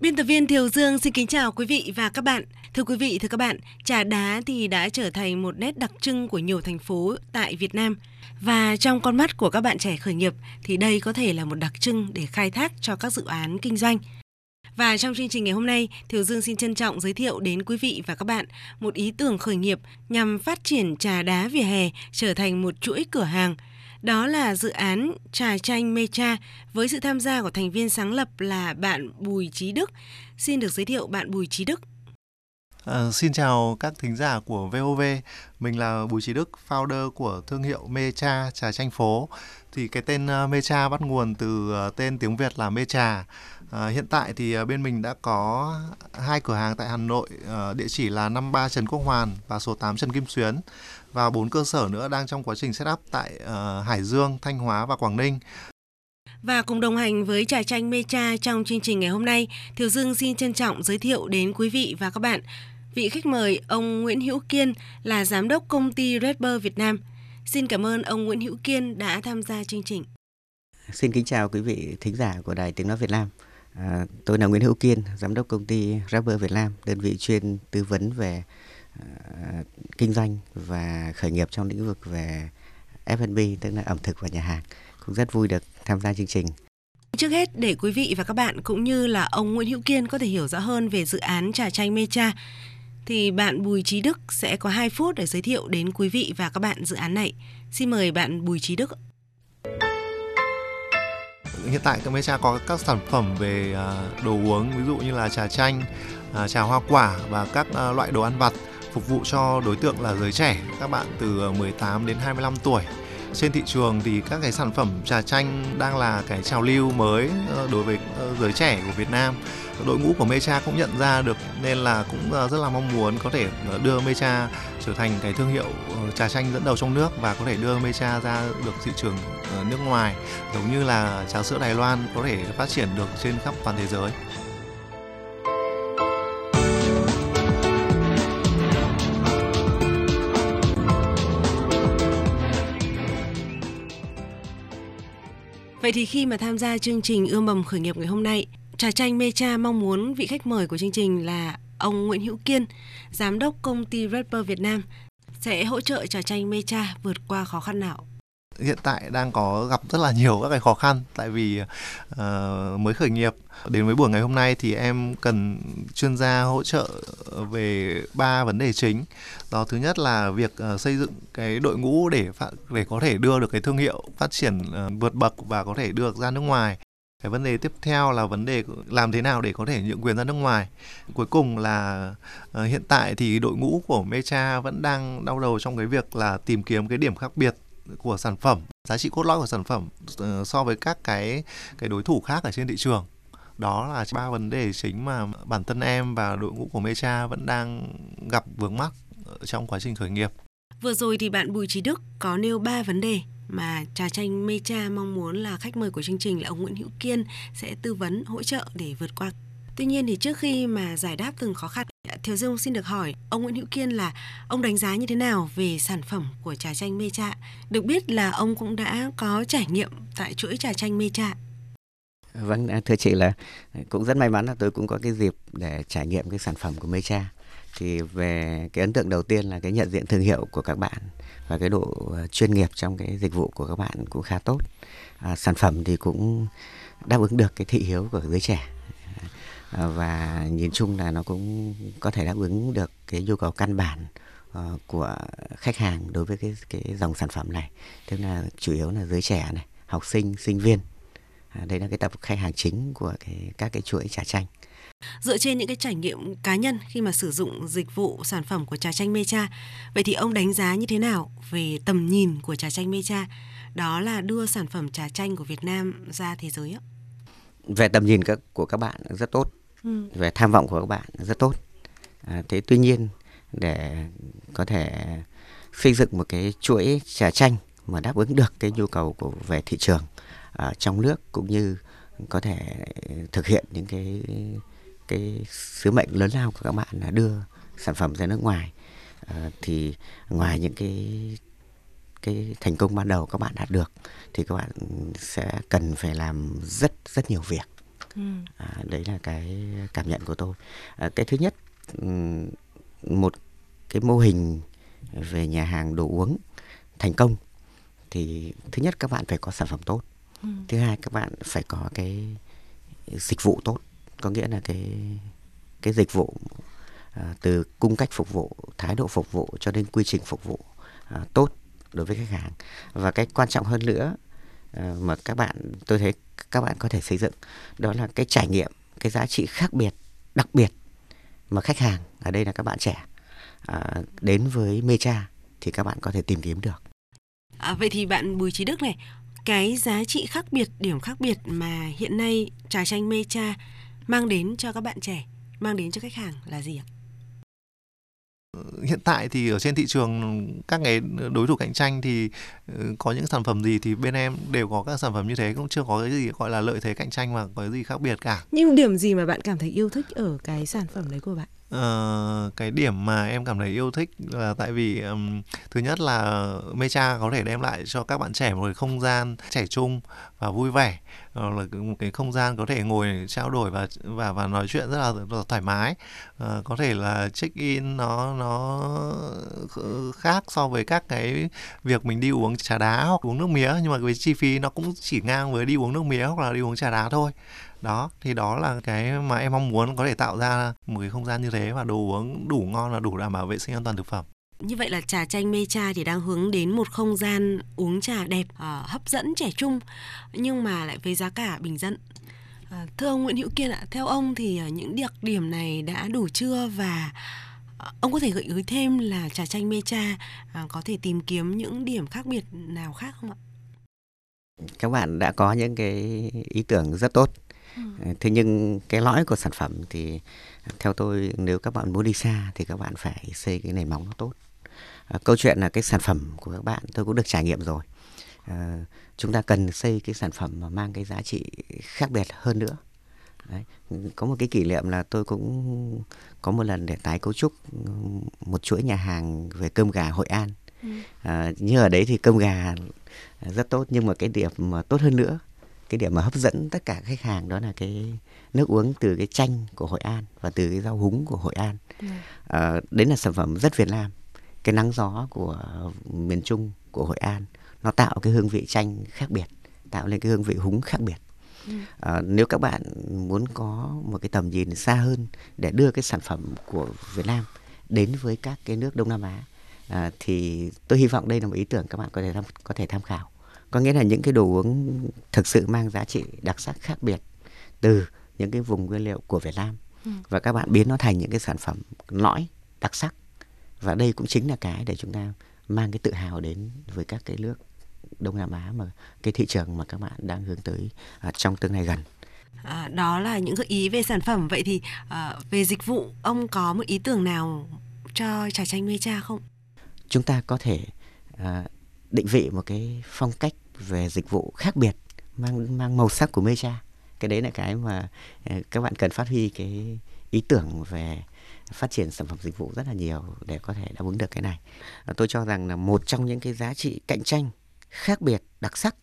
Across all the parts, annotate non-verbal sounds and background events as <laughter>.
Biên tập viên Thiều Dương xin kính chào quý vị và các bạn. Thưa quý vị, thưa các bạn, trà đá thì đã trở thành một nét đặc trưng của nhiều thành phố tại Việt Nam. Và trong con mắt của các bạn trẻ khởi nghiệp thì đây có thể là một đặc trưng để khai thác cho các dự án kinh doanh. Và trong chương trình ngày hôm nay, Thiều Dương xin trân trọng giới thiệu đến quý vị và các bạn một ý tưởng khởi nghiệp nhằm phát triển trà đá vỉa hè trở thành một chuỗi cửa hàng. Đó là dự án trà chanh Mecha với sự tham gia của thành viên sáng lập là bạn Bùi Trí Đức. Xin được giới thiệu bạn Bùi Trí Đức. À, xin chào các thính giả của VOV. Mình là Bùi Trí Đức, founder của thương hiệu Mecha trà chanh phố. Thì cái tên à, uh, Mecha bắt nguồn từ uh, tên tiếng Việt là Mecha. À, hiện tại thì à, bên mình đã có hai cửa hàng tại Hà Nội, à, địa chỉ là 53 Trần Quốc Hoàn và số 8 Trần Kim Xuyến và bốn cơ sở nữa đang trong quá trình setup tại à, Hải Dương, Thanh Hóa và Quảng Ninh. Và cùng đồng hành với trà chanh Mecha trong chương trình ngày hôm nay, Thiều Dương xin trân trọng giới thiệu đến quý vị và các bạn vị khách mời ông Nguyễn Hữu Kiên là giám đốc công ty Red Bull Việt Nam. Xin cảm ơn ông Nguyễn Hữu Kiên đã tham gia chương trình. Xin kính chào quý vị thính giả của Đài Tiếng Nói Việt Nam. À, tôi là Nguyễn Hữu Kiên, giám đốc công ty Rapper Việt Nam, đơn vị chuyên tư vấn về kinh doanh và khởi nghiệp trong lĩnh vực về F&B, tức là ẩm thực và nhà hàng. Cũng rất vui được tham gia chương trình. Trước hết để quý vị và các bạn cũng như là ông Nguyễn Hữu Kiên có thể hiểu rõ hơn về dự án trà chanh Mecha thì bạn Bùi Trí Đức sẽ có 2 phút để giới thiệu đến quý vị và các bạn dự án này. Xin mời bạn Bùi Trí Đức hiện tại cái Mecha có các sản phẩm về à, đồ uống ví dụ như là trà chanh, à, trà hoa quả và các à, loại đồ ăn vặt phục vụ cho đối tượng là giới trẻ, các bạn từ ờ, 18 đến 25 tuổi. Trên thị trường thì các cái sản phẩm trà chanh đang là cái trào lưu mới ờ, đối với ờ, giới trẻ của Việt Nam. Đội ngũ của Mecha cũng nhận ra được nên là cũng rất là mong muốn có thể đưa Mecha trở thành cái thương hiệu trà chanh dẫn đầu trong nước và có thể đưa Mecha ra được thị trường nước ngoài giống như là trà sữa Đài Loan có thể phát triển được trên khắp toàn thế giới. Vậy thì khi mà tham gia chương trình ươm mầm khởi nghiệp ngày hôm nay, Trà chanh Mecha mong muốn vị khách mời của chương trình là ông Nguyễn Hữu Kiên, giám đốc công ty Rapper Việt Nam sẽ hỗ trợ trà chanh Mecha vượt qua khó khăn nào? Hiện tại đang có gặp rất là nhiều các cái khó khăn. Tại vì uh, mới khởi nghiệp đến với buổi ngày hôm nay thì em cần chuyên gia hỗ trợ về ba vấn đề chính. Đó thứ nhất là việc uh, xây dựng cái đội ngũ để để có thể đưa được cái thương hiệu phát triển uh, vượt bậc và có thể được ra nước ngoài. Cái vấn đề tiếp theo là vấn đề làm thế nào để có thể nhượng quyền ra nước ngoài. Cuối cùng là uh, hiện tại thì đội ngũ của Mecha vẫn đang đau đầu trong cái việc là tìm kiếm cái điểm khác biệt của sản phẩm giá trị cốt lõi của sản phẩm ờ, so với các cái cái đối thủ khác ở trên thị trường đó là ba vấn đề chính mà bản thân em và đội ngũ của Mecha vẫn đang gặp vướng mắc trong quá trình khởi nghiệp Vừa rồi thì bạn Bùi Trí Đức có nêu ba vấn đề mà trà chanh Mecha mong muốn là khách mời của chương trình là ông Nguyễn Hữu Kiên sẽ tư vấn hỗ trợ để vượt qua. Tuy nhiên thì trước khi mà giải đáp từng khó khăn, thiếu Dương xin được hỏi ông Nguyễn Hữu Kiên là ông đánh giá như thế nào về sản phẩm của trà chanh Mecha? Được biết là ông cũng đã có trải nghiệm tại chuỗi trà chanh Mecha. Vâng, à, thưa chị là cũng rất may mắn là tôi cũng có cái dịp để trải nghiệm cái sản phẩm của Mecha thì về cái ấn tượng đầu tiên là cái nhận diện thương hiệu của các bạn và cái độ à, chuyên nghiệp trong cái dịch vụ của các bạn cũng khá tốt à, sản phẩm thì cũng đáp ứng được cái thị hiếu của giới trẻ và nhìn chung là nó cũng có thể đáp ứng được cái nhu cầu căn bản uh, của khách hàng đối với cái cái dòng sản phẩm này tức là chủ yếu là giới trẻ này học sinh sinh viên à, đây là cái tập khách hàng chính của cái các cái chuỗi trà chanh Dựa trên những cái trải nghiệm cá nhân khi mà sử dụng dịch vụ sản phẩm của trà chanh Mecha, vậy thì ông đánh giá như thế nào về tầm nhìn của trà chanh Mecha? Đó là đưa sản phẩm trà chanh của Việt Nam ra thế giới ạ. Về tầm nhìn các, của các bạn rất tốt, ừ. về tham vọng của các bạn rất tốt. À, thế tuy nhiên để có thể xây dựng một cái chuỗi trà chanh mà đáp ứng được cái nhu cầu của về thị trường ở trong nước cũng như có thể thực hiện những cái cái sứ mệnh lớn lao của các bạn là đưa sản phẩm ra nước ngoài à, thì ngoài những cái cái thành công ban đầu các bạn đạt được thì các bạn sẽ cần phải làm rất rất nhiều việc ừ. à, đấy là cái cảm nhận của tôi à, cái thứ nhất một cái mô hình về nhà hàng đồ uống thành công thì thứ nhất các bạn phải có sản phẩm tốt ừ. thứ hai các bạn phải có cái dịch vụ tốt có nghĩa là cái cái dịch vụ à, từ cung cách phục vụ thái độ phục vụ cho đến quy trình phục vụ à, tốt đối với khách hàng và cái quan trọng hơn nữa Ờ, mà các bạn tôi thấy các bạn có thể xây dựng đó là cái trải nghiệm cái giá trị khác biệt đặc biệt mà khách hàng ở đây là các bạn trẻ ờ, đến với Mecha thì các bạn có thể tìm kiếm được. À, vậy thì bạn Bùi Trí Đức này, cái giá trị khác biệt, điểm khác biệt mà hiện nay trà chanh Mecha mang đến cho các bạn trẻ, mang đến cho khách hàng là gì ạ? Hiện tại thì ở trên thị trường các cái đối thủ cạnh tranh thì ừ, có những sản phẩm gì thì bên em đều có các sản phẩm như thế, cũng chưa có cái gì gọi là lợi thế cạnh tranh mà có cái gì khác biệt cả. Nhưng điểm gì mà bạn cảm thấy yêu thích ở cái sản phẩm đấy của bạn? Uh, cái điểm mà em cảm thấy yêu thích là tại vì um, thứ nhất là Mecha có thể đem lại cho các bạn trẻ một cái không gian trẻ trung và vui vẻ uh, là một cái không gian có thể ngồi trao đổi và và và nói chuyện rất là, rất là thoải mái. Uh, có thể là check in nó nó khác so với các cái việc mình đi uống trà đá hoặc uống nước mía nhưng mà cái chi phí nó cũng chỉ ngang với đi uống nước mía hoặc là đi uống trà đá thôi đó thì đó là cái mà em mong muốn có thể tạo ra một cái không gian như thế và đồ uống đủ ngon và đủ đảm bảo vệ sinh an toàn thực phẩm. Như vậy là trà chanh mê cha thì đang hướng đến một không gian uống trà đẹp uh, hấp dẫn trẻ trung nhưng mà lại với giá cả bình dân. Uh, thưa ông Nguyễn Hữu Kiên ạ theo ông thì uh, những đặc điểm này đã đủ chưa? Và uh, ông có thể gợi ý thêm là trà chanh mê cha uh, có thể tìm kiếm những điểm khác biệt nào khác không ạ? Các bạn đã có những cái ý tưởng rất tốt. Thế nhưng cái lõi của sản phẩm thì theo tôi nếu các bạn muốn đi xa thì các bạn phải xây cái nền móng nó tốt à, câu chuyện là cái sản phẩm của các bạn tôi cũng được trải nghiệm rồi à, chúng ta cần xây cái sản phẩm mà mang cái giá trị khác biệt hơn nữa Đấy. có một cái kỷ niệm là tôi cũng có một lần để tái cấu trúc một chuỗi nhà hàng về cơm gà Hội An ừ. à, như ở đấy thì cơm gà rất tốt nhưng mà cái điểm mà tốt hơn nữa cái điểm mà hấp dẫn tất cả khách hàng đó là cái nước uống từ cái chanh của Hội An và từ cái rau húng của Hội An. À, đấy là sản phẩm rất Việt Nam. Cái nắng gió của miền Trung của Hội An nó tạo cái hương vị chanh khác biệt tạo lên cái hương vị húng khác biệt. À, nếu các bạn muốn có một cái tầm nhìn xa hơn để đưa cái sản phẩm của Việt Nam đến với các cái nước Đông Nam Á à, thì tôi hy vọng đây là một ý tưởng các bạn có thể tham, có thể tham khảo có nghĩa là những cái đồ uống thực sự mang giá trị đặc sắc khác biệt từ những cái vùng nguyên liệu của Việt Nam ừ. và các bạn biến nó thành những cái sản phẩm lõi đặc sắc và đây cũng chính là cái để chúng ta mang cái tự hào đến với các cái nước Đông Nam Á mà cái thị trường mà các bạn đang hướng tới à, trong tương lai gần. À, đó là những gợi ý về sản phẩm vậy thì à, về dịch vụ ông có một ý tưởng nào cho trà chanh mê cha không? Chúng ta có thể à, định vị một cái phong cách về dịch vụ khác biệt mang mang màu sắc của Mecha cái đấy là cái mà ờ, các bạn cần phát huy cái ý tưởng về phát triển sản phẩm dịch vụ rất là nhiều để có thể đáp ứng được cái này. Tôi cho rằng là một trong những cái giá trị cạnh tranh khác biệt đặc sắc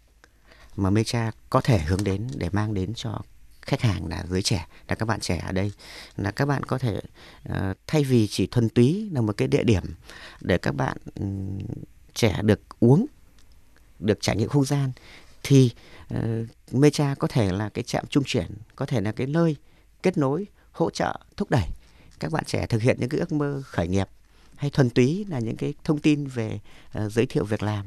mà Mecha có thể hướng đến để mang đến cho khách hàng là giới trẻ là các bạn trẻ ở đây là các bạn có thể uh, thay vì chỉ thuần túy là một cái địa điểm để các bạn um, trẻ được uống được trải nghiệm không gian thì ờ, uh, Mecha có thể là cái trạm trung chuyển có thể là cái nơi kết nối hỗ trợ thúc đẩy các bạn trẻ thực hiện những cái ước mơ khởi nghiệp. Hay thuần túy là những cái thông tin về uh, giới thiệu việc làm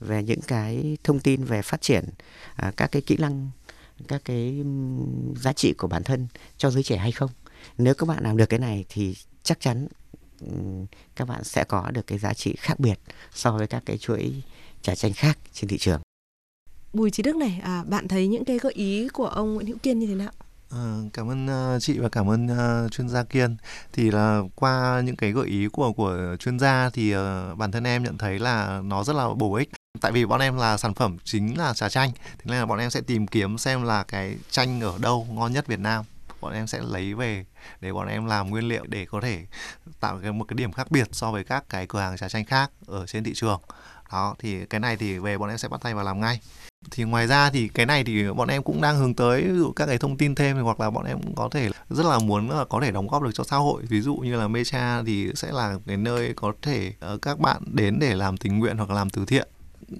về những cái thông tin về phát triển uh, các cái kỹ năng các cái giá trị của bản thân cho giới trẻ hay không. Nếu các bạn làm được cái này thì chắc chắn các bạn sẽ có được cái giá trị khác biệt so với các cái chuỗi trà chanh khác trên thị trường. Bùi Trí Đức này, à, bạn thấy những cái gợi ý của ông Nguyễn Hữu Kiên như thế nào? Ờ, cảm ơn uh, chị và cảm ơn uh, chuyên gia Kiên. Thì là qua những cái gợi ý của của chuyên gia thì uh, bản thân em nhận thấy là nó rất là bổ ích. Tại vì bọn em là sản phẩm chính là trà chanh, thế nên là bọn em sẽ tìm kiếm xem là cái chanh ở đâu ngon nhất Việt Nam. Bọn em sẽ lấy về để bọn em làm nguyên liệu để có thể tạo cái, một cái điểm khác biệt so với các cái cửa hàng trà chanh khác ở trên thị trường. Đó, thì cái này thì về bọn em sẽ bắt tay vào làm ngay. Thì ngoài ra thì cái này thì bọn em cũng đang hướng tới ví dụ các cái thông tin thêm, hoặc là bọn em cũng có thể rất là muốn là có thể đóng góp được cho xã hội. Ví dụ như là Mecha thì sẽ là cái nơi có thể ờ, các bạn đến để làm tình nguyện hoặc làm từ thiện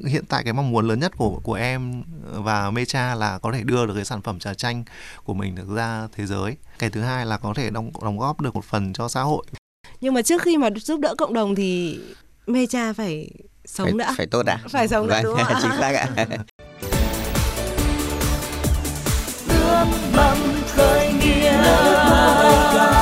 hiện tại cái mong muốn lớn nhất của của em và Mecha là có thể đưa được cái sản phẩm trà chanh của mình được ra thế giới. Cái thứ hai là có thể đóng đóng góp được một phần cho xã hội. Nhưng mà trước khi mà giúp đỡ cộng đồng thì Mecha phải sống phải, đã. Phải tốt đã. Phải sống đã vâng, đúng không ạ? <laughs> chính xác ạ. ước mong khởi nghiệp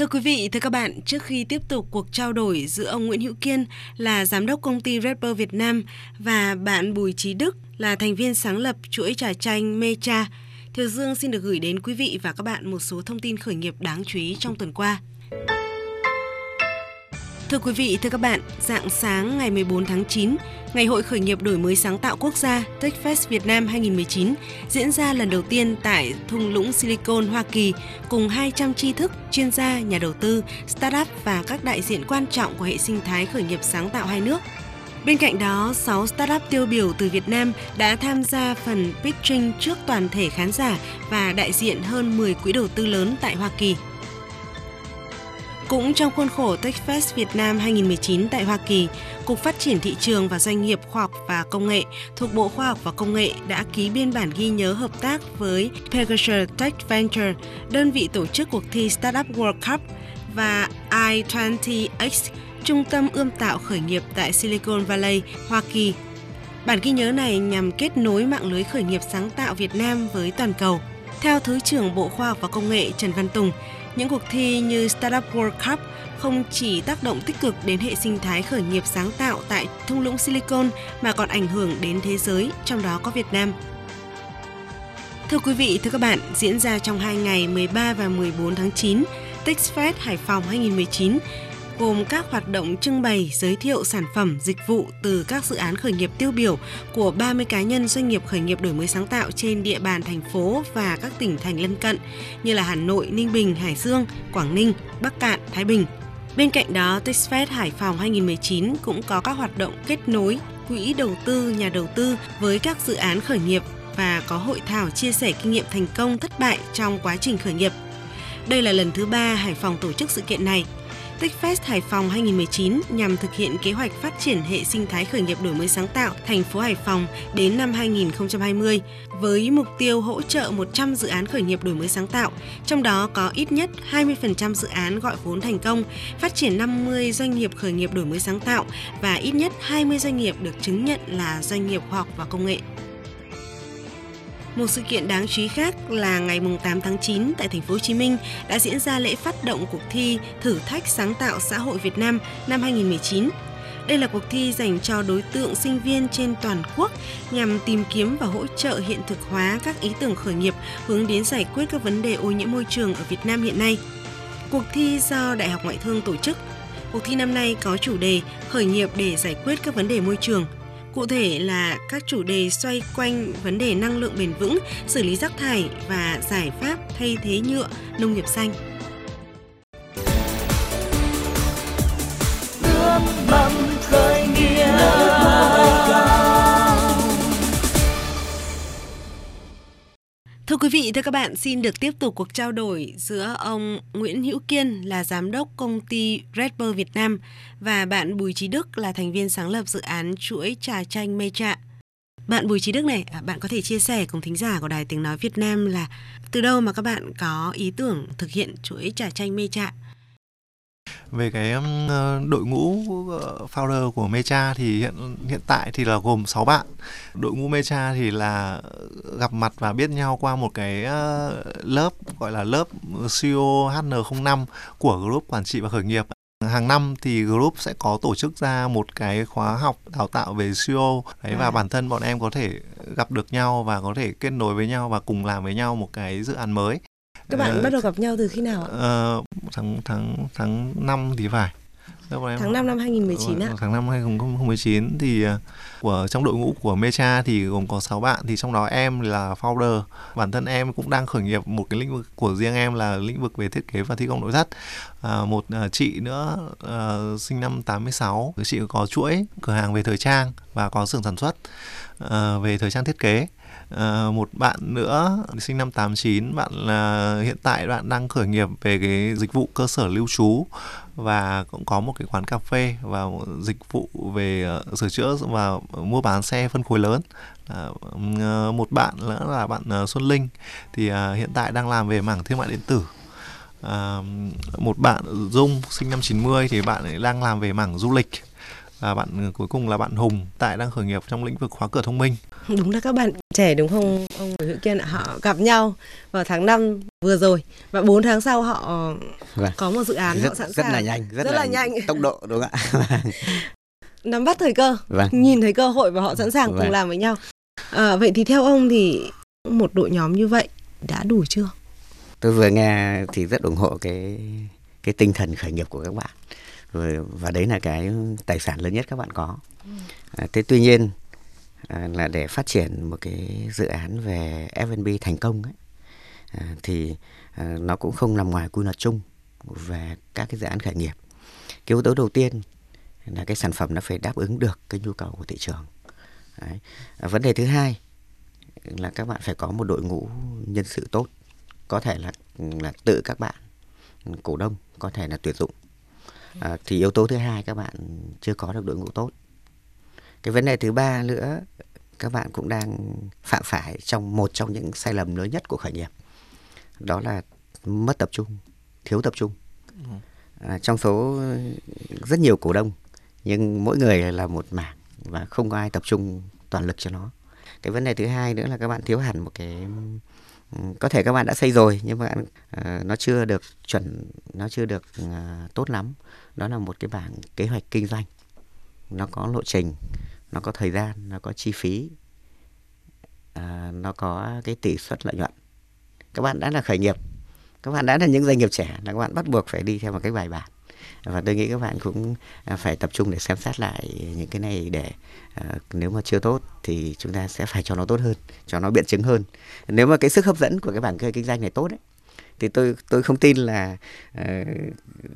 Thưa quý vị, thưa các bạn, trước khi tiếp tục cuộc trao đổi giữa ông Nguyễn Hữu Kiên là giám đốc công ty Rapper Việt Nam và bạn Bùi Trí Đức là thành viên sáng lập chuỗi trà chanh Mecha, Thiều Dương xin được gửi đến quý vị và các bạn một số thông tin khởi nghiệp đáng chú ý trong tuần qua. Thưa quý vị, thưa các bạn, dạng sáng ngày 14 tháng 9, Ngày hội khởi nghiệp đổi mới sáng tạo quốc gia TechFest Việt Nam 2019 diễn ra lần đầu tiên tại thung lũng Silicon Hoa Kỳ cùng 200 tri thức, chuyên gia, nhà đầu tư, startup và các đại diện quan trọng của hệ sinh thái khởi nghiệp sáng tạo hai nước. Bên cạnh đó, 6 startup tiêu biểu từ Việt Nam đã tham gia phần pitching trước toàn thể khán giả và đại diện hơn 10 quỹ đầu tư lớn tại Hoa Kỳ. Cũng trong khuôn khổ TechFest Việt Nam 2019 tại Hoa Kỳ, Cục Phát triển Thị trường và Doanh nghiệp Khoa học và Công nghệ thuộc Bộ Khoa học và Công nghệ đã ký biên bản ghi nhớ hợp tác với Pegasus Tech Venture, đơn vị tổ chức cuộc thi Startup World Cup và i20X, trung tâm ươm tạo khởi nghiệp tại Silicon Valley, Hoa Kỳ. Bản ghi nhớ này nhằm kết nối mạng lưới khởi nghiệp sáng tạo Việt Nam với toàn cầu. Theo Thứ trưởng Bộ Khoa học và Công nghệ Trần Văn Tùng, những cuộc thi như Startup World Cup không chỉ tác động tích cực đến hệ sinh thái khởi nghiệp sáng tạo tại thung lũng Silicon mà còn ảnh hưởng đến thế giới, trong đó có Việt Nam. Thưa quý vị, thưa các bạn, diễn ra trong hai ngày 13 và 14 tháng 9, TechFest Hải Phòng 2019 gồm các hoạt động trưng bày, giới thiệu sản phẩm, dịch vụ từ các dự án khởi nghiệp tiêu biểu của 30 cá nhân doanh nghiệp khởi nghiệp đổi mới sáng tạo trên địa bàn thành phố và các tỉnh thành lân cận như là Hà Nội, Ninh Bình, Hải Dương, Quảng Ninh, Bắc Cạn, Thái Bình. Bên cạnh đó, TechFest Hải Phòng 2019 cũng có các hoạt động kết nối quỹ đầu tư, nhà đầu tư với các dự án khởi nghiệp và có hội thảo chia sẻ kinh nghiệm thành công thất bại trong quá trình khởi nghiệp. Đây là lần thứ ba Hải Phòng tổ chức sự kiện này TechFest Hải Phòng 2019 nhằm thực hiện kế hoạch phát triển hệ sinh thái khởi nghiệp đổi mới sáng tạo thành phố Hải Phòng đến năm 2020 với mục tiêu hỗ trợ 100 dự án khởi nghiệp đổi mới sáng tạo, trong đó có ít nhất 20% dự án gọi vốn thành công, phát triển 50 doanh nghiệp khởi nghiệp đổi mới sáng tạo và ít nhất 20 doanh nghiệp được chứng nhận là doanh nghiệp khoa học và công nghệ. Một sự kiện đáng chú ý khác là ngày 8 tháng 9 tại thành phố Hồ Chí Minh đã diễn ra lễ phát động cuộc thi Thử thách sáng tạo xã hội Việt Nam năm 2019. Đây là cuộc thi dành cho đối tượng sinh viên trên toàn quốc nhằm tìm kiếm và hỗ trợ hiện thực hóa các ý tưởng khởi nghiệp hướng đến giải quyết các vấn đề ô nhiễm môi trường ở Việt Nam hiện nay. Cuộc thi do Đại học Ngoại thương tổ chức. Cuộc thi năm nay có chủ đề khởi nghiệp để giải quyết các vấn đề môi trường – Cụ thể là các chủ đề xoay quanh vấn đề năng lượng bền vững, xử lý rác thải và giải pháp thay thế nhựa, nông nghiệp xanh. ước mong quý vị, thưa các bạn, xin được tiếp tục cuộc trao đổi giữa ông Nguyễn Hữu Kiên là giám đốc công ty Red Bull Việt Nam và bạn Bùi Trí Đức là thành viên sáng lập dự án chuỗi trà chanh Mê Trạ. Bạn Bùi Trí Đức này, à, bạn có thể chia sẻ cùng thính giả của Đài Tiếng Nói Việt Nam là từ đâu mà các bạn có ý tưởng thực hiện chuỗi trà chanh Mê Trạ? Về cái đội ngũ ờ, founder của Mecha thì hiện hiện tại thì là gồm 6 bạn. Đội ngũ Mecha thì là gặp mặt và biết nhau qua một cái lớp gọi là lớp CEO HN05 của group quản trị và khởi nghiệp hàng năm thì group sẽ có tổ chức ra một cái khóa học đào tạo về SEO đấy và À. bản thân bọn em có thể gặp được nhau và có thể kết nối với nhau và cùng làm với nhau một cái dự án mới. Các bạn Ờ, bắt đầu gặp nhau từ khi nào ạ? Ờ, tháng tháng tháng 5 thì phải. Bọn em- Tháng 5 năm 2019 ạ. Tháng 5 2019 thì ờ, của trong đội ngũ của Mecha thì gồm có 6 bạn thì trong đó em là founder. Bản thân em cũng đang khởi nghiệp một cái lĩnh vực của riêng em là lĩnh vực về thiết kế và thi công nội thất. À, một ờ, chị nữa ờ, sinh năm 86, chị có chuỗi cửa hàng về thời trang và có xưởng sản xuất ờ, về thời trang thiết kế. Ờ, một bạn nữa sinh năm 89 bạn là hiện tại bạn đang khởi nghiệp về cái dịch vụ cơ sở lưu trú và cũng có một cái quán cà phê và dịch vụ về uh, sửa chữa và mua bán xe phân khối lớn. À, uh, một bạn nữa là bạn uh, Xuân Linh thì hiện tại đang làm về mảng thương mại điện tử. À, một bạn Dung sinh năm 90 thì bạn ấy đang làm về mảng du lịch. Và bạn cuối cùng là bạn Hùng tại đang khởi nghiệp trong lĩnh vực khóa cửa thông minh. Đúng là các bạn trẻ đúng không ông Hữu Kiên ạ? Họ gặp nhau vào tháng 5 vừa rồi và 4 tháng sau họ Vâng. có một dự án họ rất sẵn rất sàng là nhanh rất, rất là nhanh. tốc độ đúng không ạ <laughs> nắm bắt thời cơ, vâng nhìn thấy cơ hội và họ sẵn sàng cùng Vâng. làm với nhau. À, vậy thì theo ông thì một đội nhóm như vậy đã đủ chưa? tôi vừa nghe thì rất ủng hộ cái cái tinh thần khởi nghiệp của các bạn và đấy là cái tài sản lớn nhất các bạn có à, thế tuy nhiên à, là để phát triển một cái dự án về F&B thành công ấy, à, thì à, nó cũng không nằm ngoài quy luật chung về các cái dự án khởi nghiệp. Cái yếu tố đầu tiên là cái sản phẩm nó phải đáp ứng được cái nhu cầu của thị trường. Đấy. À, vấn đề thứ hai là các bạn phải có một đội ngũ nhân sự tốt. Có thể là là tự các bạn cổ đông có thể là tuyển dụng. À, thì yếu tố thứ hai các bạn chưa có được đội ngũ tốt cái vấn đề thứ ba nữa các bạn cũng đang phạm phải trong một trong những sai lầm lớn nhất của khởi nghiệp. Đó là mất tập trung thiếu tập trung. À, trong số rất nhiều cổ đông nhưng mỗi người là một mảng và không có ai tập trung toàn lực cho nó. Cái vấn đề thứ hai nữa là các bạn thiếu hẳn một cái Ừ, có thể các bạn đã xây rồi nhưng mà ờ, nó chưa được chuẩn nó chưa được ờ, tốt lắm. Đó là một cái bảng kế hoạch kinh doanh nó có lộ trình nó có thời gian nó có chi phí à, nó có cái tỷ suất lợi nhuận. Các bạn đã là khởi nghiệp các bạn đã là những doanh nghiệp trẻ là các bạn bắt buộc phải đi theo một cái bài bản. Và tôi nghĩ các bạn cũng à, phải tập trung để xem xét lại những cái này để uh, nếu mà chưa tốt thì chúng ta sẽ phải cho nó tốt hơn cho nó biện chứng hơn. Nếu mà cái sức hấp dẫn của cái bảng kê kinh doanh này tốt ấy, thì tôi tôi không tin là uh,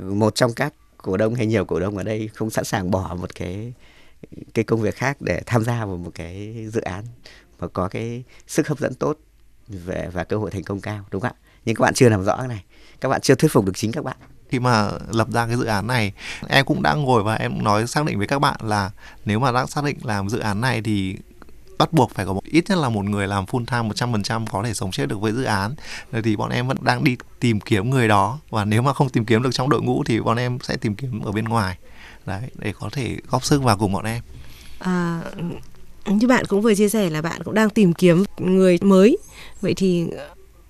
một trong các cổ đông hay nhiều cổ đông ở đây không sẵn sàng bỏ một cái cái công việc khác để tham gia vào một cái dự án mà có cái sức hấp dẫn tốt về, và cơ hội thành công cao, đúng không ạ? Nhưng các bạn chưa làm rõ cái này, các bạn chưa thuyết phục được chính các bạn. Khi mà lập ra cái dự án này, em cũng đã ngồi và em nói xác định với các bạn là nếu mà đã xác định làm dự án này thì bắt buộc phải có một, ít nhất là một người làm full time 100% có thể sống chết được với dự án rồi thì bọn em vẫn đang đi tìm kiếm người đó và nếu mà không tìm kiếm được trong đội ngũ thì bọn em sẽ tìm kiếm ở bên ngoài đấy để có thể góp sức vào cùng bọn em À, như bạn cũng vừa chia sẻ là bạn cũng đang tìm kiếm người mới. Vậy thì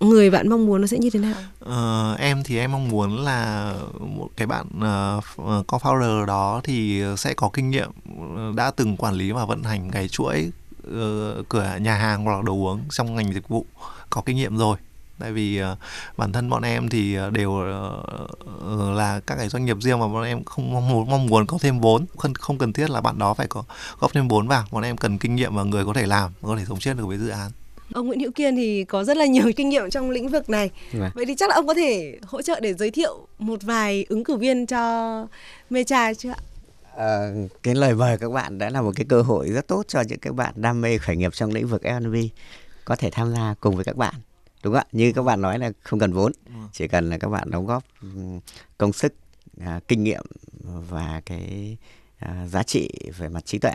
người bạn mong muốn nó sẽ như thế nào? Ờ, em thì em mong muốn là một cái bạn uh, co-founder đó thì sẽ có kinh nghiệm ờ, đã từng quản lý và vận hành cái chuỗi ờ, cửa nhà hàng hoặc là đồ uống trong ngành dịch vụ có kinh nghiệm rồi tại vì ờ, bản thân bọn em thì ờ, đều là các cái doanh nghiệp riêng mà bọn em không mong muốn, mong muốn có thêm vốn không không cần thiết là bạn đó phải có góp thêm vốn vào bọn em cần kinh nghiệm và người có thể làm có thể sống chết được với dự án Ông Nguyễn Hữu Kiên thì có rất là nhiều <laughs> kinh nghiệm trong lĩnh vực này. Vâng. Vậy thì chắc là ông có thể hỗ trợ để giới thiệu một vài ứng cử viên cho Mecha chưa ạ? Ờ, cái lời mời các bạn đã là một cái cơ hội rất tốt cho những các bạn đam mê khởi nghiệp trong lĩnh vực F&B có thể tham gia cùng với các bạn đúng không ạ? Như các bạn nói là không cần vốn chỉ cần là các bạn đóng góp ừm, công sức à, kinh nghiệm và cái à, giá trị về mặt trí tuệ.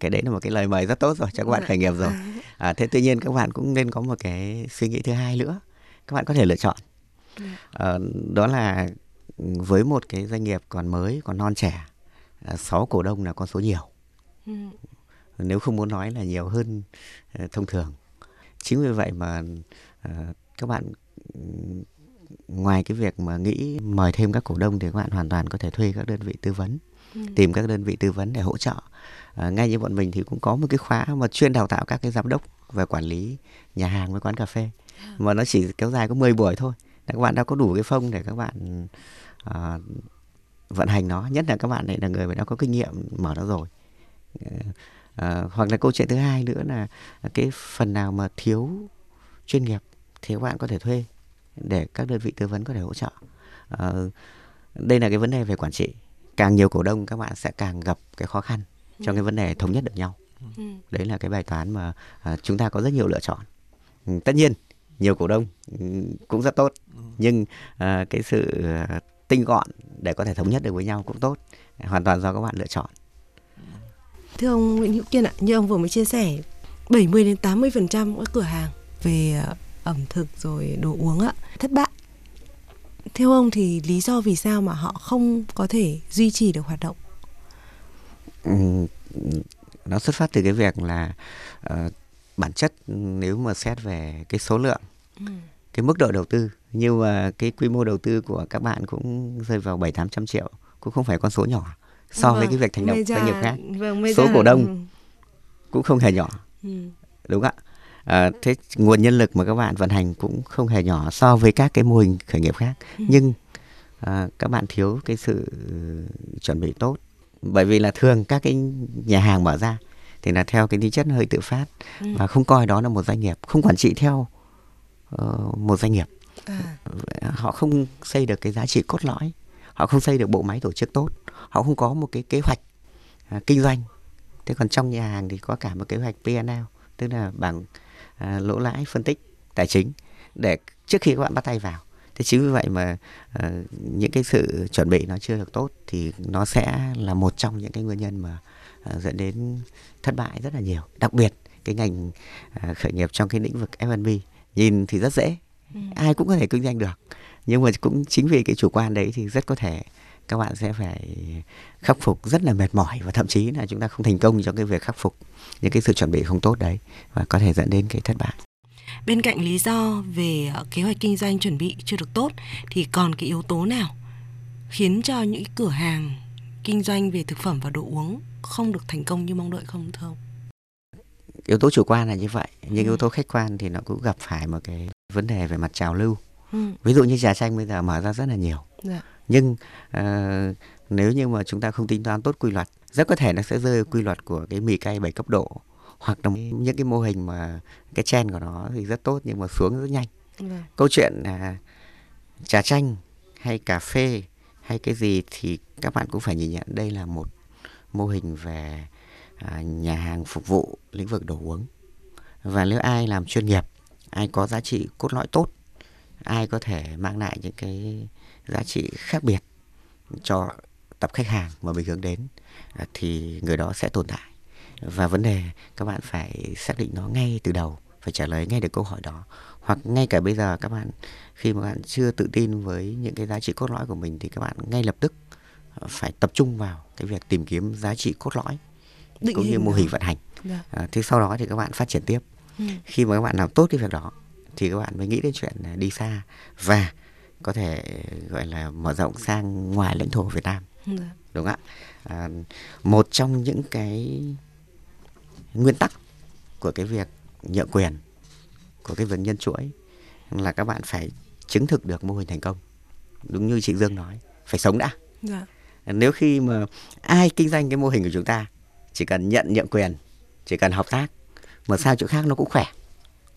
Cái đấy là một cái lời mời rất tốt rồi cho các bạn khởi nghiệp rồi. <laughs> À, thế tuy nhiên các bạn cũng nên có một cái suy nghĩ thứ hai nữa. Các bạn có thể lựa chọn. Ờ, đó là với một cái doanh nghiệp còn mới còn non trẻ à, 6 cổ đông là con số nhiều Ừ. nếu không muốn nói là nhiều hơn ờ, thông thường chính vì vậy mà ờ, các bạn ngoài cái việc mà nghĩ mời thêm các cổ đông thì các bạn hoàn toàn có thể thuê các đơn vị tư vấn ừ. tìm các đơn vị tư vấn để hỗ trợ à, ngay như bọn mình thì cũng có một cái khóa mà chuyên đào tạo các cái giám đốc về quản lý nhà hàng với quán cà phê à. mà nó chỉ kéo dài có 10 buổi thôi các bạn đã có đủ cái phong để các bạn à, vận hành nó nhất là các bạn này là người mà đã có kinh nghiệm mở nó rồi. À, hoặc là câu chuyện thứ hai nữa là cái phần nào mà thiếu chuyên nghiệp thì các bạn có thể thuê để các đơn vị tư vấn có thể hỗ trợ. À, đây là cái vấn đề về quản trị. Càng nhiều cổ đông các bạn sẽ càng gặp cái khó khăn trong cái vấn đề thống nhất được nhau. Ừ. đấy là cái bài toán mà à, chúng ta có rất nhiều lựa chọn. Ừ, tất nhiên nhiều cổ đông ừ, cũng rất tốt. Nhưng à, cái sự tinh gọn để có thể thống nhất được với nhau cũng tốt. Hoàn toàn do các bạn lựa chọn. Thưa ông Nguyễn Hữu Kiên ạ như ông vừa mới chia sẻ 70 đến 80 phần trăm các cửa hàng về à, ẩm thực rồi đồ uống ạ thất bại. Theo ông thì lý do vì sao mà họ không có thể duy trì được hoạt động? Ừ, nó xuất phát từ cái việc là uh, bản chất nếu mà xét về cái số lượng ừ. Cái mức độ đầu tư nhưng mà cái quy mô đầu tư của các bạn cũng rơi vào bảy tám trăm triệu cũng không phải con số nhỏ so vâng, với cái việc thành lập doanh nghiệp khác vâng, số cổ đông ừ. cũng không hề nhỏ ừ. đúng ạ à, thế nguồn nhân lực mà các bạn vận hành cũng không hề nhỏ so với các cái mô hình khởi nghiệp khác ừ. nhưng à, các bạn thiếu cái sự chuẩn bị tốt bởi vì là thường các cái nhà hàng mở ra thì là theo cái tính chất hơi tự phát ừ. và không coi đó là một doanh nghiệp không quản trị theo uh, một doanh nghiệp. À. họ không xây được cái giá trị cốt lõi họ không xây được bộ máy tổ chức tốt họ không có một cái kế hoạch uh, kinh doanh. Thế còn trong nhà hàng thì có cả một kế hoạch P&L tức là bảng uh, lỗ lãi phân tích tài chính để trước khi các bạn bắt tay vào. Thế chính vì vậy mà uh, những cái sự chuẩn bị nó chưa được tốt thì nó sẽ là một trong những cái nguyên nhân mà uh, dẫn đến thất bại rất là nhiều. Đặc biệt cái ngành uh, khởi nghiệp trong cái lĩnh vực F&B nhìn thì rất dễ ừ. ai cũng có thể kinh doanh được nhưng mà cũng chính vì cái chủ quan đấy thì rất có thể các bạn sẽ phải khắc phục rất là mệt mỏi và thậm chí là chúng ta không thành công trong cái việc khắc phục những cái sự chuẩn bị không tốt đấy và có thể dẫn đến cái thất bại bên cạnh lý do về ờ, kế hoạch kinh doanh chuẩn bị chưa được tốt thì còn cái yếu tố nào khiến cho những cửa hàng kinh doanh về thực phẩm và đồ uống không được thành công như mong đợi không thưa ông? Yếu tố chủ quan là như vậy, nhưng ừ. yếu tố khách quan thì nó cũng gặp phải một cái vấn đề về mặt trào lưu. Ừ. Ví dụ như trà chanh bây giờ mở ra rất là nhiều. Dạ. Nhưng uh, nếu như mà chúng ta không tính toán tốt quy luật, rất có thể nó sẽ rơi quy luật của cái mì cay 7 cấp độ hoặc là những cái mô hình mà cái chen của nó thì rất tốt nhưng mà xuống rất nhanh. Dạ. Câu chuyện là trà chanh hay cà phê hay cái gì thì các bạn cũng phải nhìn nhận đây là một mô hình về à, nhà hàng phục vụ lĩnh vực đồ uống. Và nếu ai làm chuyên nghiệp ai có giá trị cốt lõi tốt ai có thể mang lại những cái giá trị khác biệt cho tập khách hàng mà mình hướng đến à, thì người đó sẽ tồn tại. Và vấn đề các bạn phải xác định nó ngay từ đầu phải trả lời ngay được câu hỏi đó. Hoặc ngay cả bây giờ các bạn khi mà bạn chưa tự tin với những cái giá trị cốt lõi của mình thì các bạn ngay lập tức phải tập trung vào cái việc tìm kiếm giá trị cốt lõi. Định cũng như mô hình vận hành. Dạ. à, thế sau đó thì các bạn phát triển tiếp. Ừ. khi mà các bạn làm tốt cái việc đó thì các bạn mới nghĩ đến chuyện đi xa và có thể gọi là mở rộng sang ngoài lãnh thổ Việt Nam. Dạ. đúng không ạ? À, một trong những cái nguyên tắc của cái việc nhượng quyền của cái việc nhân chuỗi là các bạn phải chứng thực được mô hình thành công. Đúng như chị Dương nói phải sống đã. Dạ. Nếu khi mà ai kinh doanh cái mô hình của chúng ta chỉ cần nhận nhượng quyền, chỉ cần hợp tác, mà sao chỗ khác nó cũng khỏe.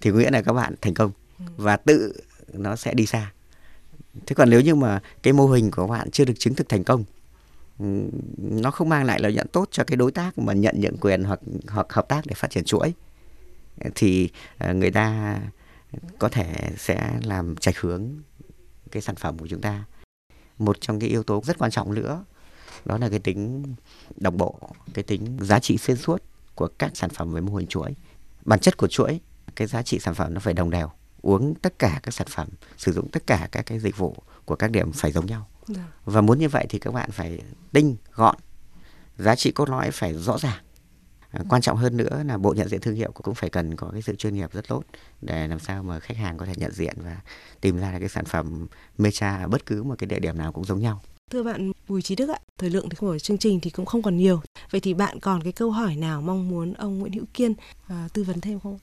Thì nghĩa là các bạn thành công. Và tự nó sẽ đi xa. Thế còn nếu như mà cái mô hình của bạn chưa được chứng thực thành công nó không mang lại lợi nhuận tốt cho cái đối tác mà nhận nhượng quyền hoặc hoặc hợp tác để phát triển chuỗi, thì ờ, người ta có thể sẽ làm chạch hướng cái sản phẩm của chúng ta. Một trong cái yếu tố rất quan trọng nữa đó là cái tính đồng bộ cái tính giá trị xuyên suốt của các sản phẩm với mô hình chuỗi bản chất của chuỗi cái giá trị sản phẩm nó phải đồng đều uống tất cả các sản phẩm sử dụng tất cả các cái dịch vụ của các điểm phải giống nhau. Dạ. và muốn như vậy thì các bạn phải tinh gọn giá trị cốt lõi phải rõ ràng À, quan trọng hơn nữa là bộ nhận diện thương hiệu cũng phải cần có cái sự chuyên nghiệp rất tốt để làm sao mà khách hàng có thể nhận diện và tìm ra cái sản phẩm Mecha ở bất cứ một cái địa điểm nào cũng giống nhau. Thưa bạn Bùi Trí Đức ạ, thời lượng thì của chương trình thì cũng không còn nhiều. Vậy thì bạn còn cái câu hỏi nào mong muốn ông Nguyễn Hữu Kiên à, tư vấn thêm không?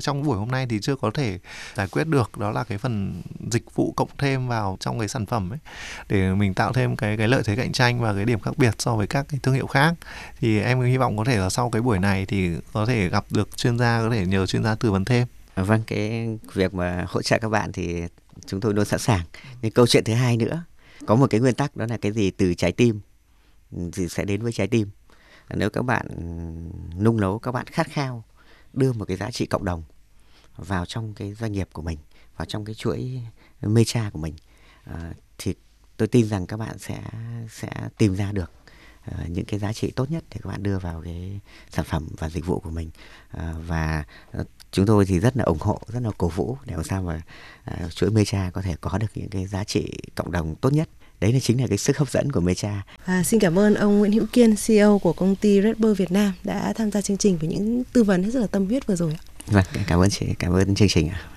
trong buổi hôm nay thì chưa có thể giải quyết được đó là cái phần dịch vụ cộng thêm vào trong cái sản phẩm ấy. Để mình tạo thêm cái cái lợi thế cạnh tranh và cái điểm khác biệt so với các cái thương hiệu khác. Thì em hy vọng có thể là sau cái buổi này thì có thể gặp được chuyên gia có thể nhờ chuyên gia tư vấn thêm. Vâng cái việc mà hỗ trợ các bạn thì chúng tôi luôn sẵn sàng. Nhưng câu chuyện thứ hai nữa có một cái nguyên tắc đó là cái gì? Từ trái tim. Ừ, thì sẽ đến với trái tim. Nếu các bạn ừ, nung nấu các bạn khát khao đưa một cái giá trị cộng đồng vào trong cái doanh nghiệp của mình vào trong cái chuỗi mecha của mình à, thì tôi tin rằng các bạn sẽ sẽ tìm ra được những cái giá trị tốt nhất để các bạn đưa vào cái sản phẩm và dịch vụ của mình uh, và uh, chúng tôi thì rất là ủng hộ rất là cổ vũ để làm sao mà chuỗi mecha có thể có được những cái giá trị cộng đồng tốt nhất đấy là chính là cái sức hấp dẫn của Mecha. À, xin cảm ơn ông Nguyễn Hữu Kiên, CEO của công ty Red Bull Việt Nam đã tham gia chương trình với những tư vấn rất là tâm huyết vừa rồi. Vâng, cảm ơn chị, cảm ơn chương trình ạ.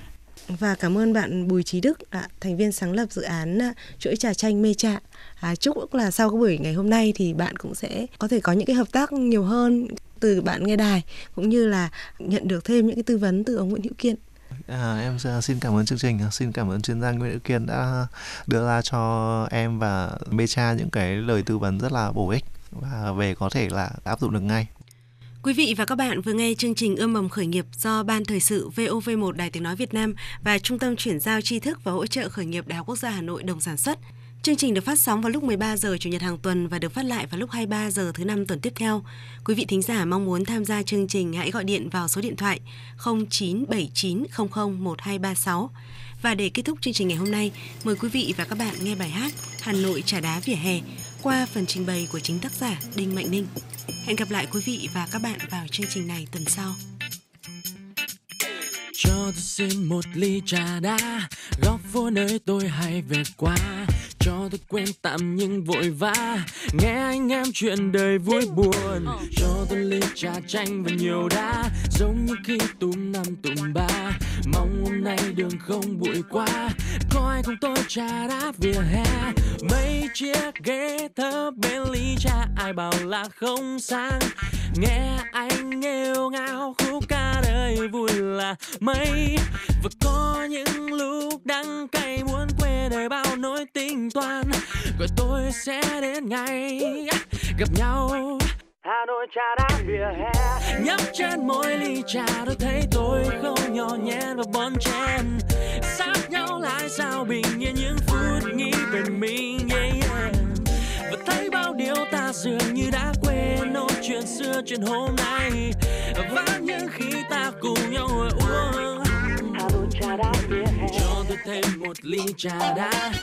Và cảm ơn bạn Bùi Trí Đức, à, thành viên sáng lập dự án à, chuỗi trà chanh Mecha. À, chúc là sau cái buổi ngày hôm nay thì bạn cũng sẽ có thể có những cái hợp tác nhiều hơn từ bạn nghe đài cũng như là nhận được thêm những cái tư vấn từ ông Nguyễn Hữu Kiên. À, em xin cảm ơn chương trình, xin cảm ơn chuyên gia Nguyễn Hữu Kiên đã đưa ra cho em và Mecha những cái lời tư vấn rất là bổ ích và về có thể là áp dụng được ngay. Quý vị và các bạn vừa nghe chương trình Ươm mầm khởi nghiệp do Ban Thời sự VOV1 Đài Tiếng Nói Việt Nam và Trung tâm Chuyển giao tri thức và hỗ trợ khởi nghiệp Đại học Quốc gia Hà Nội đồng sản xuất. Chương trình được phát sóng vào lúc 13 giờ chủ nhật hàng tuần và được phát lại vào lúc 23 giờ thứ năm tuần tiếp theo. Quý vị thính giả mong muốn tham gia chương trình hãy gọi điện vào số điện thoại 0979001236. Và để kết thúc chương trình ngày hôm nay, mời quý vị và các bạn nghe bài hát Hà Nội trà đá vỉa hè qua phần trình bày của chính tác giả Đinh Mạnh Ninh. Hẹn gặp lại quý vị và các bạn vào chương trình này tuần sau. Cho tôi xin một ly trà đá Góc phố nơi tôi hay về qua cho tôi quên tạm nhưng vội vã. Nghe anh em chuyện đời vui buồn. Cho tôi ly trà chanh và nhiều đá. Giống như khi túm năm túm ba. Mong hôm nay đường không bụi quá. Có ai cùng tôi trà đá vỉa hè? Mấy chiếc ghế thấp bên ly trà ai bảo là không sang nghe anh nghêu ngao khúc ca đời vui là mấy. Và có những lúc đắng cay muốn quên đời bao nỗi tình toán. Rồi tôi sẽ đến ngày gặp nhau. Hà Nội trà đá vỉa hè. Nhấp trên mỗi ly trà tôi thấy tôi không nhỏ nhen và bon chen. Sát nhau lại sao bình yên những phút nghĩ về mình yeah, yeah. Và thấy bao điều ta dường như đã quên nỗi chuyện xưa, chuyện hôm nay. Và những khi ta cùng nhau ngồi uống trà đá Cho tôi thêm một ly trà đá.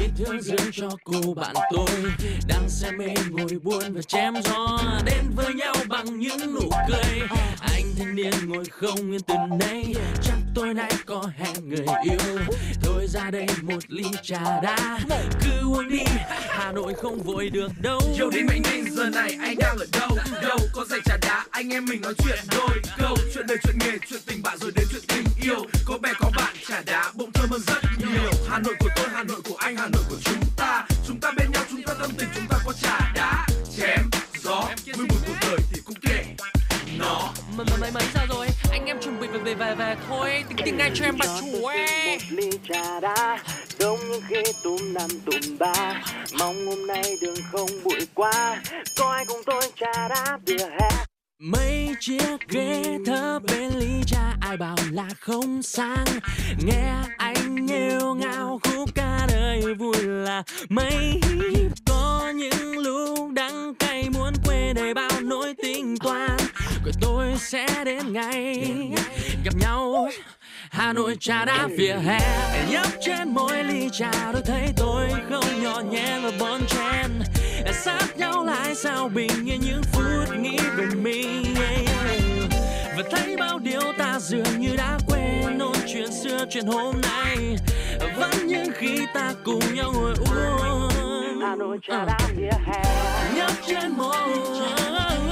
Ít thương dưỡng cho cô bạn tôi, Đang say mê ngồi buồn và chém gió. Đến với nhau bằng những nụ cười, Anh thanh niên ngồi không yên từ nay. Chắc tôi nay có hẹn người yêu. Thôi ra đây một ly trà đá. Cứ uống đi Hà Nội không vội được đâu. Yo đến Mạnh Ninh giờ này anh đang ở đâu? Đâu có giày trà đá anh em mình nói chuyện đôi câu. Chuyện đời chuyện nghề chuyện tình bạn rồi đến chuyện tình yêu. Có bè có bạn trà đá bỗng thơm hơn rất nhiều. Hà Nội của tôi Hà Nội của anh Hà Nội của chúng ta. Chúng ta bên nhau chúng ta tâm tình chúng ta có trà đá. Chém gió vui buồn cuộc đời thì cũng kệ nó. Mấy mấy mấy giờ rồi về về về, thôi Tính tiếng ngay cho em bà chủ ấy ly trà đá giống như khi túm năm túm ba. Mong hôm nay đường không bụi quá có ai cùng tôi trà đá vỉa hè? Mấy chiếc ghế thấp bên ly trà ai bảo là không sang. Nghe anh nghêu ngao khúc ca đời vui là mấy Có những lúc đắng cay muốn quên đầy bao nỗi tình Rồi tôi sẽ đến ngày gặp nhau Hà Nội trà đá vỉa hè. Nhấp trên mỗi ly trà tôi thấy tôi không nhỏ nhen và bon chen. Sát nhau lại sao bình yên những phút nghĩ về mình. Và thấy bao điều ta dường như đã quên nỗi chuyện xưa chuyện hôm nay. Vẫn những khi ta cùng nhau ngồi uống. Hà Nội trà đá vỉa hè. Nhấp trên mỗi ly trà